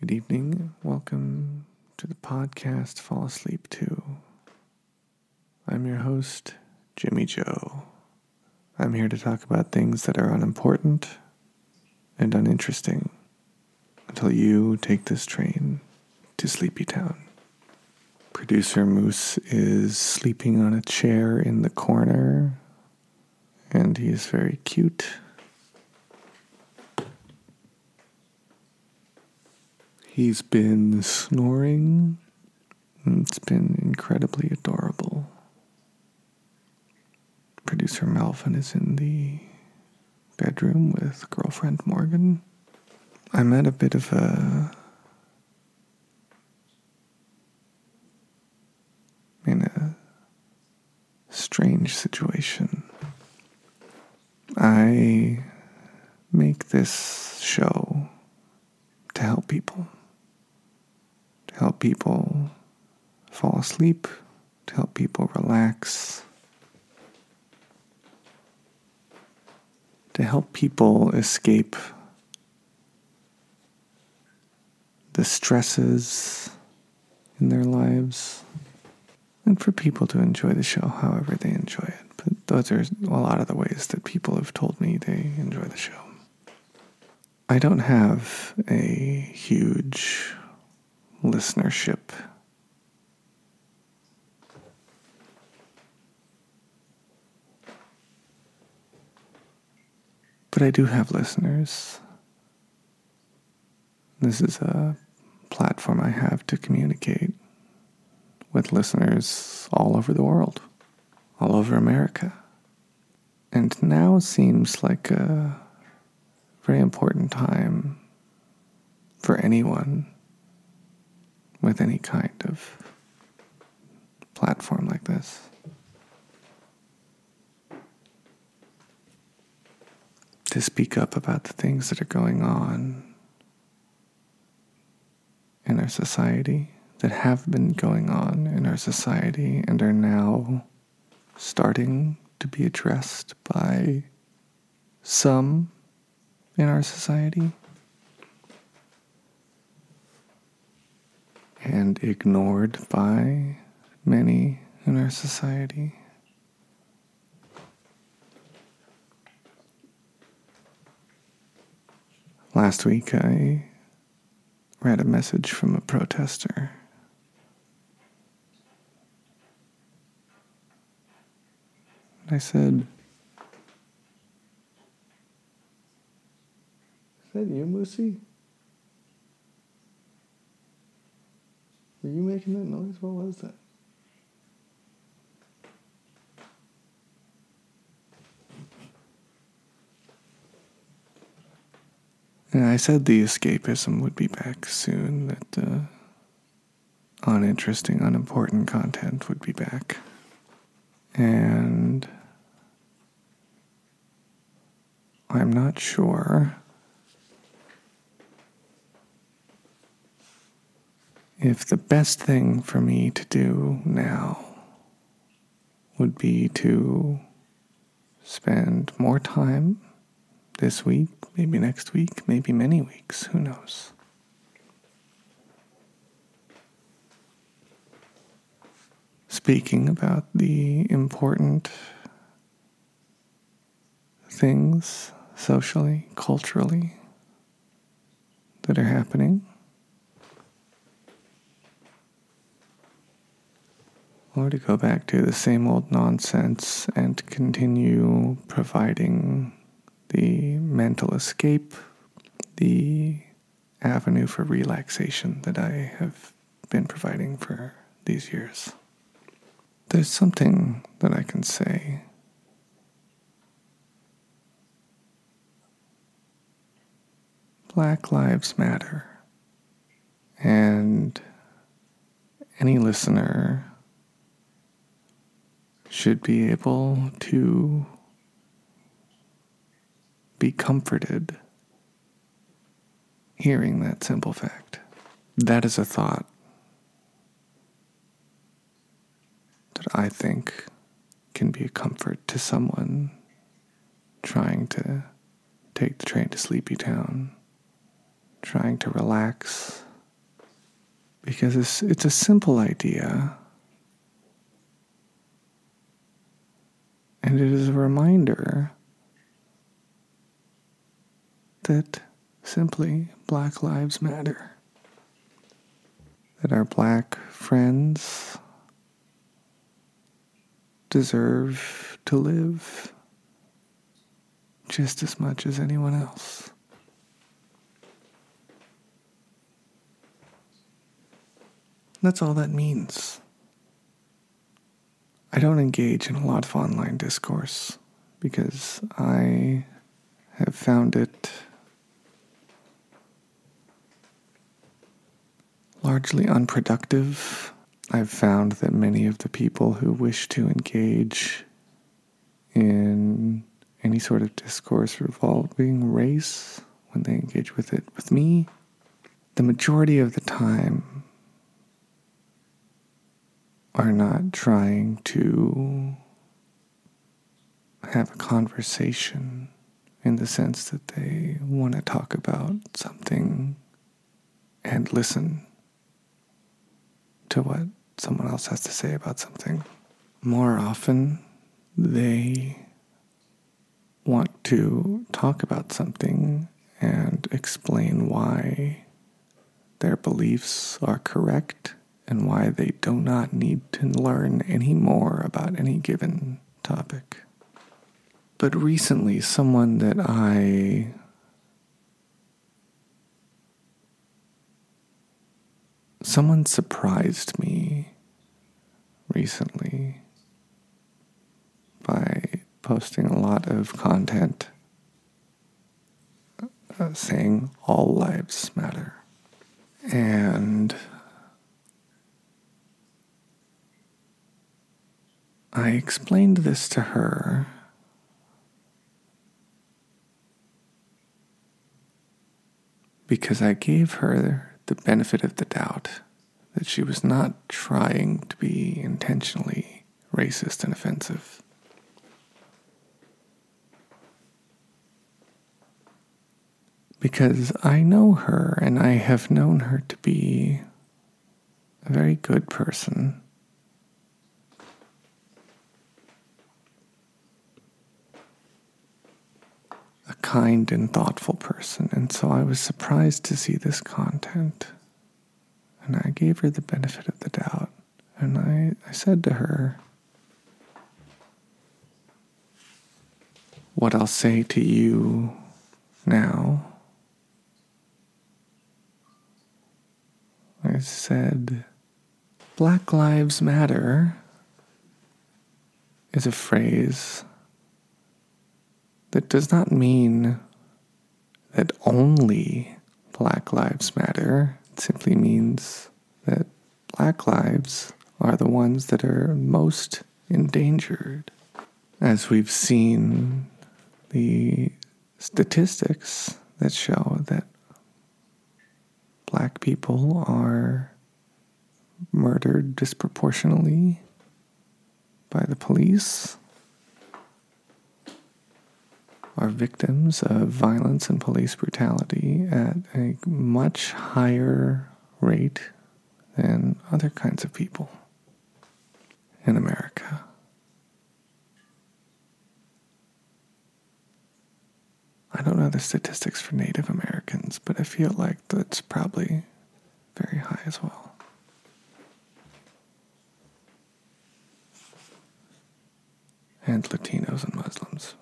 Good evening. Welcome to the podcast Fall Asleep To. I'm your host, Jimmy Joe. I'm here to talk about things that are unimportant and uninteresting until you take this train to Sleepy Town. Producer Moose is sleeping on a chair in the corner, and he is very cute. He's been snoring. It's been incredibly adorable. Producer Melvin is in the bedroom with girlfriend Morgan. I'm at a bit of a in a strange situation. I make this show to help people help people fall asleep, to help people relax, to help people escape the stresses in their lives, and for people to enjoy the show however they enjoy it. But those are a lot of the ways that people have told me they enjoy the show. I don't have a huge listenership. But I do have listeners. This is a platform I have to communicate with listeners all over the world, all over America. And now seems like a very important time for anyone with any kind of platform like this. To speak up about the things that are going on in our society, that have been going on in our society, and are now starting to be addressed by some in our society. And ignored by many in our society. Last week, I read a message from a protester. I said, Is that you, Moosey? Were you making that noise? What was that? And I said the escapism would be back soon, that uh, uninteresting, unimportant content would be back. And I'm not sure if the best thing for me to do now would be to spend more time this week, maybe next week, maybe many weeks, who knows. Speaking about the important things socially, culturally that are happening or to go back to the same old nonsense and continue providing the mental escape, the avenue for relaxation that I have been providing for these years. There's something that I can say. Black Lives Matter. And any listener should be able to be comforted hearing that simple fact. That is a thought that I think can be a comfort to someone trying to take the train to Sleepy Town, trying to relax, because it's, it's a simple idea. And it is a reminder that simply Black Lives Matter. That our black friends deserve to live just as much as anyone else. That's all that means. I don't engage in a lot of online discourse because I have found it largely unproductive. I've found that many of the people who wish to engage in any sort of discourse revolving race, when they engage with it with me, the majority of the time are not trying to have a conversation in the sense that they want to talk about something and listen to what someone else has to say about something. More often, they want to talk about something and explain why their beliefs are correct and why they do not need to learn any more about any given topic. But recently, someone that I someone surprised me recently by posting a lot of content uh, saying all lives matter. And I explained this to her. Because I gave her the benefit of the doubt that she was not trying to be intentionally racist and offensive. Because I know her and I have known her to be a very good person. Kind and thoughtful person, and so I was surprised to see this content. And I gave her the benefit of the doubt. And I, I said to her, What I'll say to you now, I said, Black Lives Matter is a phrase that does not mean that only Black Lives Matter. It simply means that Black lives are the ones that are most endangered. As we've seen the statistics that show that black people are murdered disproportionately by the police are victims of violence and police brutality at a much higher rate than other kinds of people in America. I don't know the statistics for Native Americans, but I feel like that's probably very high as well. And Latinos and Muslims.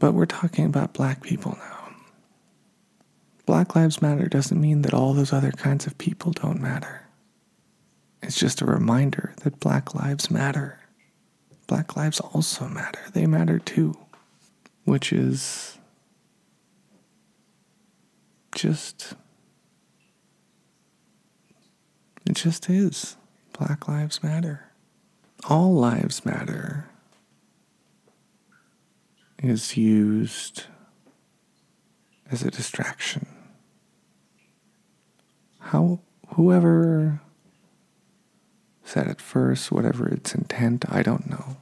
But we're talking about black people now. Black Lives Matter doesn't mean that all those other kinds of people don't matter. It's just a reminder that black lives matter. Black lives also matter. They matter too. Which is just. It just is. Black lives matter. All lives matter is used as a distraction. How, whoever said it first, whatever its intent, I don't know.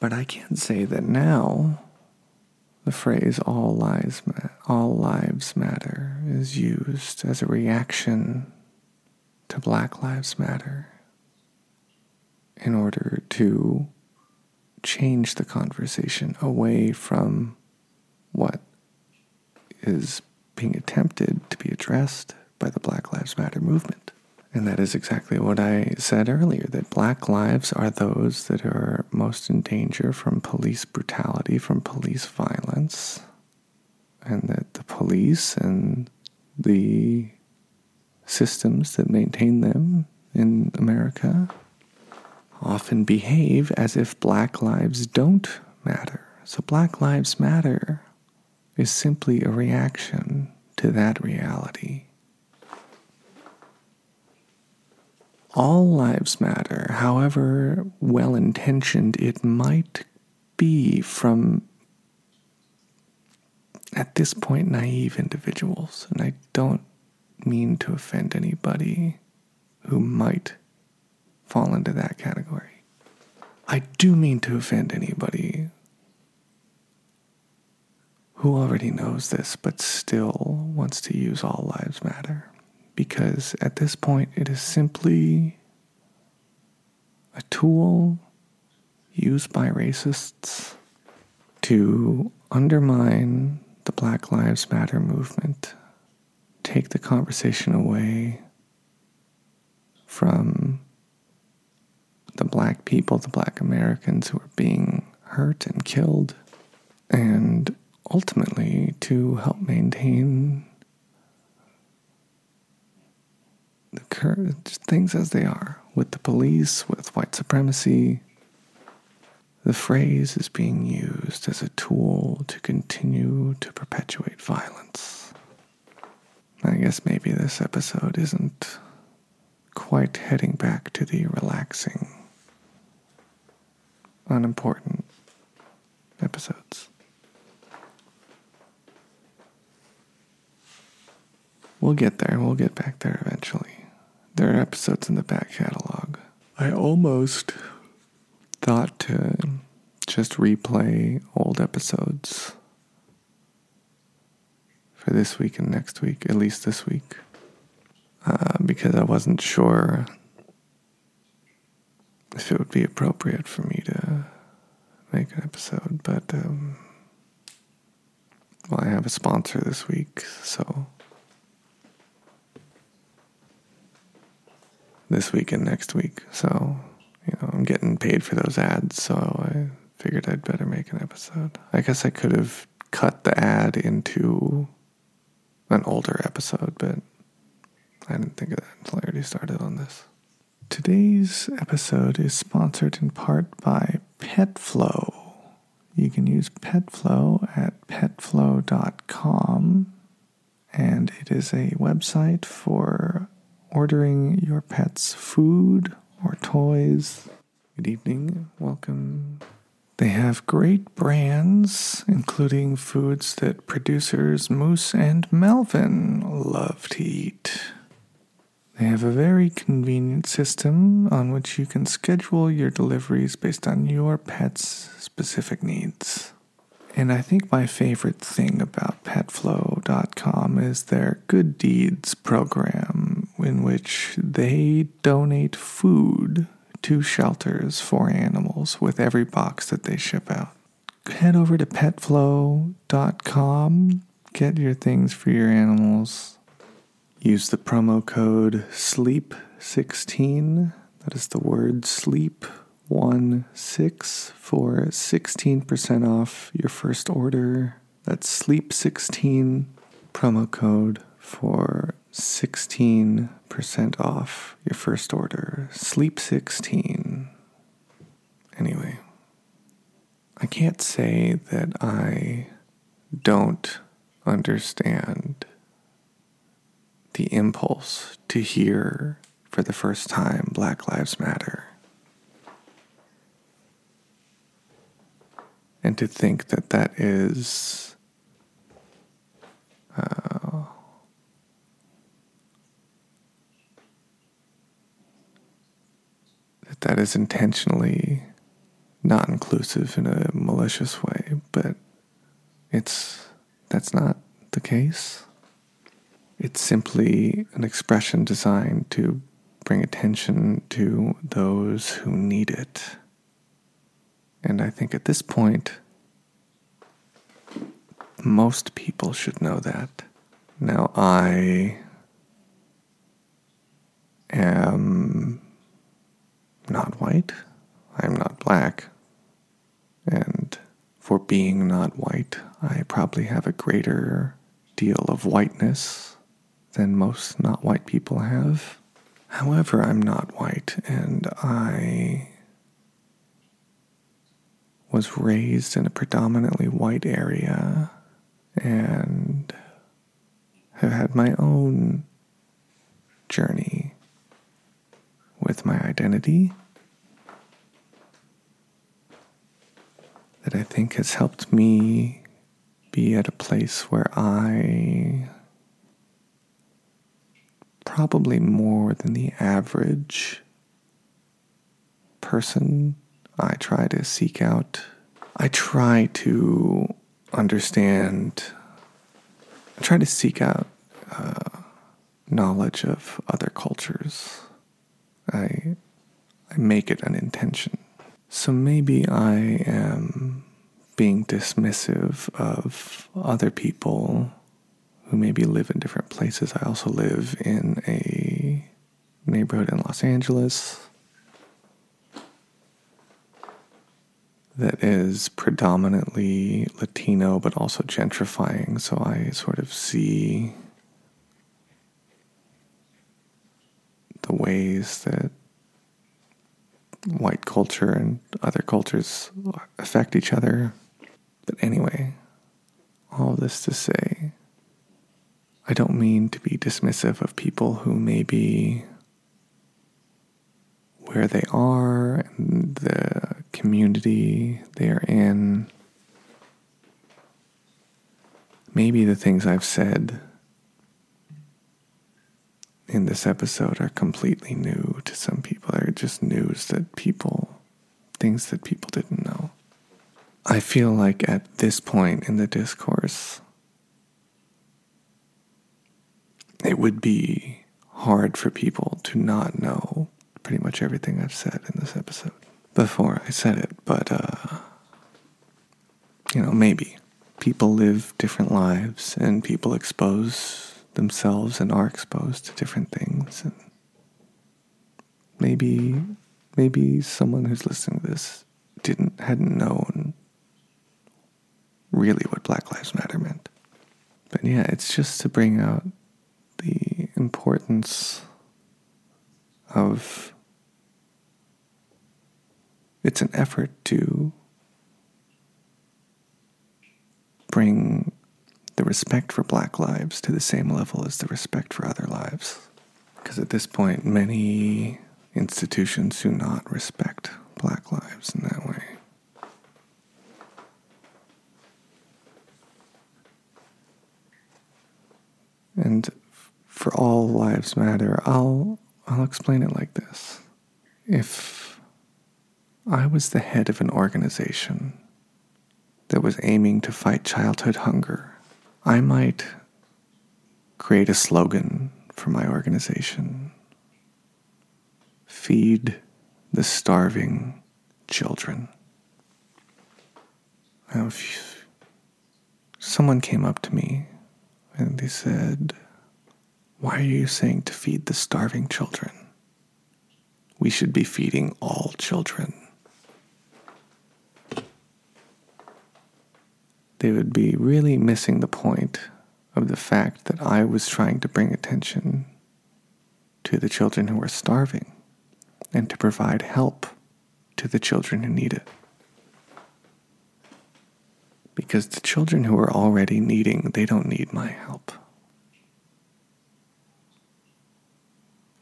But I can say that now the phrase all lives, ma- all lives matter is used as a reaction to Black Lives Matter in order to change the conversation away from what is being attempted to be addressed by the Black Lives Matter movement. And that is exactly what I said earlier that black lives are those that are most in danger from police brutality, from police violence, and that the police and the systems that maintain them in America often behave as if black lives don't matter. So, Black Lives Matter is simply a reaction to that reality. all lives matter, however well intentioned it might be from, at this point, naive individuals. And I don't mean to offend anybody who might fall into that category. I do mean to offend anybody who already knows this but still wants to use all lives matter because at this point it is simply a tool used by racists to undermine the Black Lives Matter movement, take the conversation away from the black people, the black Americans who are being hurt and killed, and ultimately to help maintain the current things as they are with the police, with white supremacy. The phrase is being used as a tool to continue to perpetuate violence. I guess maybe this episode isn't quite heading back to the relaxing, unimportant episodes. We'll get there. We'll get back there eventually. There are episodes in the back catalog. I almost thought to just replay old episodes for this week and next week, at least this week, uh, because I wasn't sure if it would be appropriate for me to make an episode. But, um, well, I have a sponsor this week, so this week and next week. So, you know, I'm getting paid for those ads, so I figured I'd better make an episode. I guess I could have cut the ad into an older episode, but I didn't think of that until I already started on this. Today's episode is sponsored in part by PetFlow. You can use PetFlow at petflow.com, and it is a website for ordering your pet's food or toys. Good evening, welcome. They have great brands, including foods that producers Moose and Melvin love to eat. They have a very convenient system on which you can schedule your deliveries based on your pet's specific needs. And I think my favorite thing about petflow.com is their Good Deeds program, in which they donate food to shelters for animals with every box that they ship out. Head over to petflow.com, get your things for your animals. Use the promo code SLEEP16. That is the word sleep one six for 16% off your first order. That's sleep 16 promo code for 16% off your first order. Sleep 16. Anyway, I can't say that I don't understand the impulse to hear for the first time Black Lives Matter. and to think that that is uh, that that is intentionally not inclusive in a malicious way, but it's that's not the case. It's simply an expression designed to bring attention to those who need it. And I think at this point, most people should know that. Now, I am not white, I am not black, and for being not white, I probably have a greater deal of whiteness than most not white people have. However, I'm not white, and I was raised in a predominantly white area and have had my own journey with my identity that I think has helped me be at a place where I probably more than the average person. I try to seek out I try to understand I try to seek out uh, knowledge of other cultures. I I make it an intention. So maybe I am being dismissive of other people who maybe live in different places. I also live in a neighborhood in Los Angeles that is predominantly Latino but also gentrifying. So I sort of see the ways that white culture and other cultures affect each other. But anyway, all this to say, I don't mean to be dismissive of people who may be where they are and the community they are in. Maybe the things I've said in this episode are completely new to some people. They're just news that people, things that people didn't know. I feel like at this point in the discourse, it would be hard for people to not know pretty much everything I've said in this episode before I said it, but, uh, you know, maybe. People live different lives and people expose themselves and are exposed to different things and maybe maybe someone who's listening to this didn't hadn't known really what black lives matter meant but yeah it's just to bring out importance of it's an effort to bring the respect for black lives to the same level as the respect for other lives. Because at this point, many institutions do not respect black lives in that way. And for all lives matter, I'll I'll explain it like this. If I was the head of an organization that was aiming to fight childhood hunger I might create a slogan for my organization Feed the starving children. Now, if someone came up to me and they said, Why are you saying to feed the starving children? We should be feeding all children. they would be really missing the point of the fact that I was trying to bring attention to the children who are starving and to provide help to the children who need it. Because the children who are already needing, they don't need my help.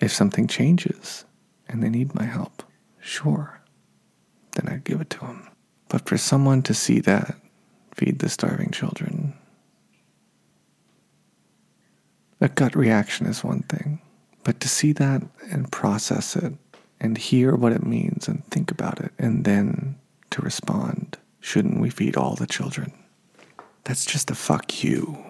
If something changes and they need my help, sure, then I'd give it to them. But for someone to see that feed the starving children. A gut reaction is one thing, but to see that and process it and hear what it means and think about it and then to respond, shouldn't we feed all the children? That's just a fuck you.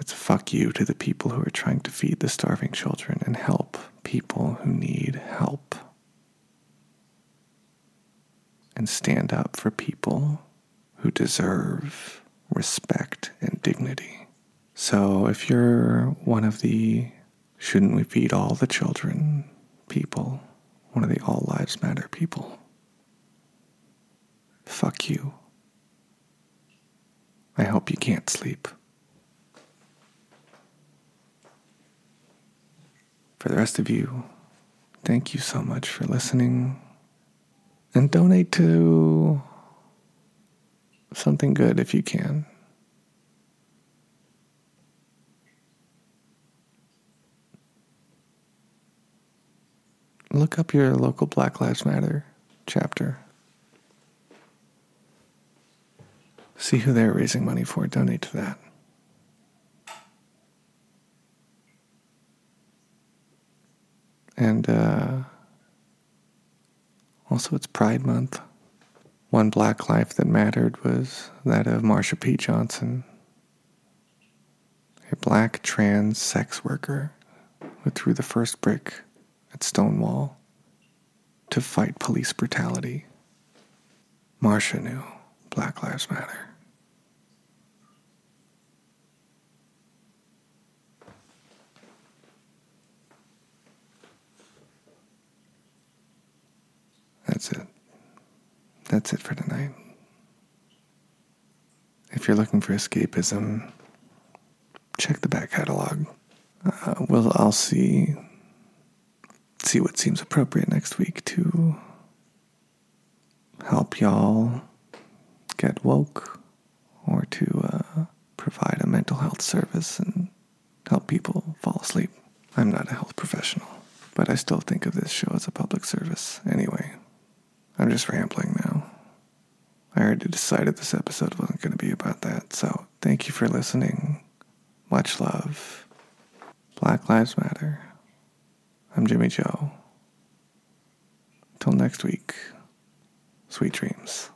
A fuck you to the people who are trying to feed the starving children and help people who need help. And stand up for people who deserve respect and dignity. So if you're one of the shouldn't we feed all the children people, one of the all lives matter people, fuck you. I hope you can't sleep. For the rest of you, thank you so much for listening. And donate to something good if you can. Look up your local Black Lives Matter chapter. See who they're raising money for, donate to that. And uh, also, it's Pride Month. One black life that mattered was that of Marsha P. Johnson, a black trans sex worker who threw the first brick at Stonewall to fight police brutality. Marsha knew Black Lives Matter. That's it. That's it for tonight. If you're looking for escapism, check the back catalog. Uh, we'll, I'll see see what seems appropriate next week to help y'all get woke or to uh, provide a mental health service and help people fall asleep. I'm not a health professional, but I still think of this show as a public service anyway. I'm just rambling now. I already decided this episode wasn't going to be about that, so thank you for listening. Much love. Black Lives Matter. I'm Jimmy Joe. Till next week, sweet dreams.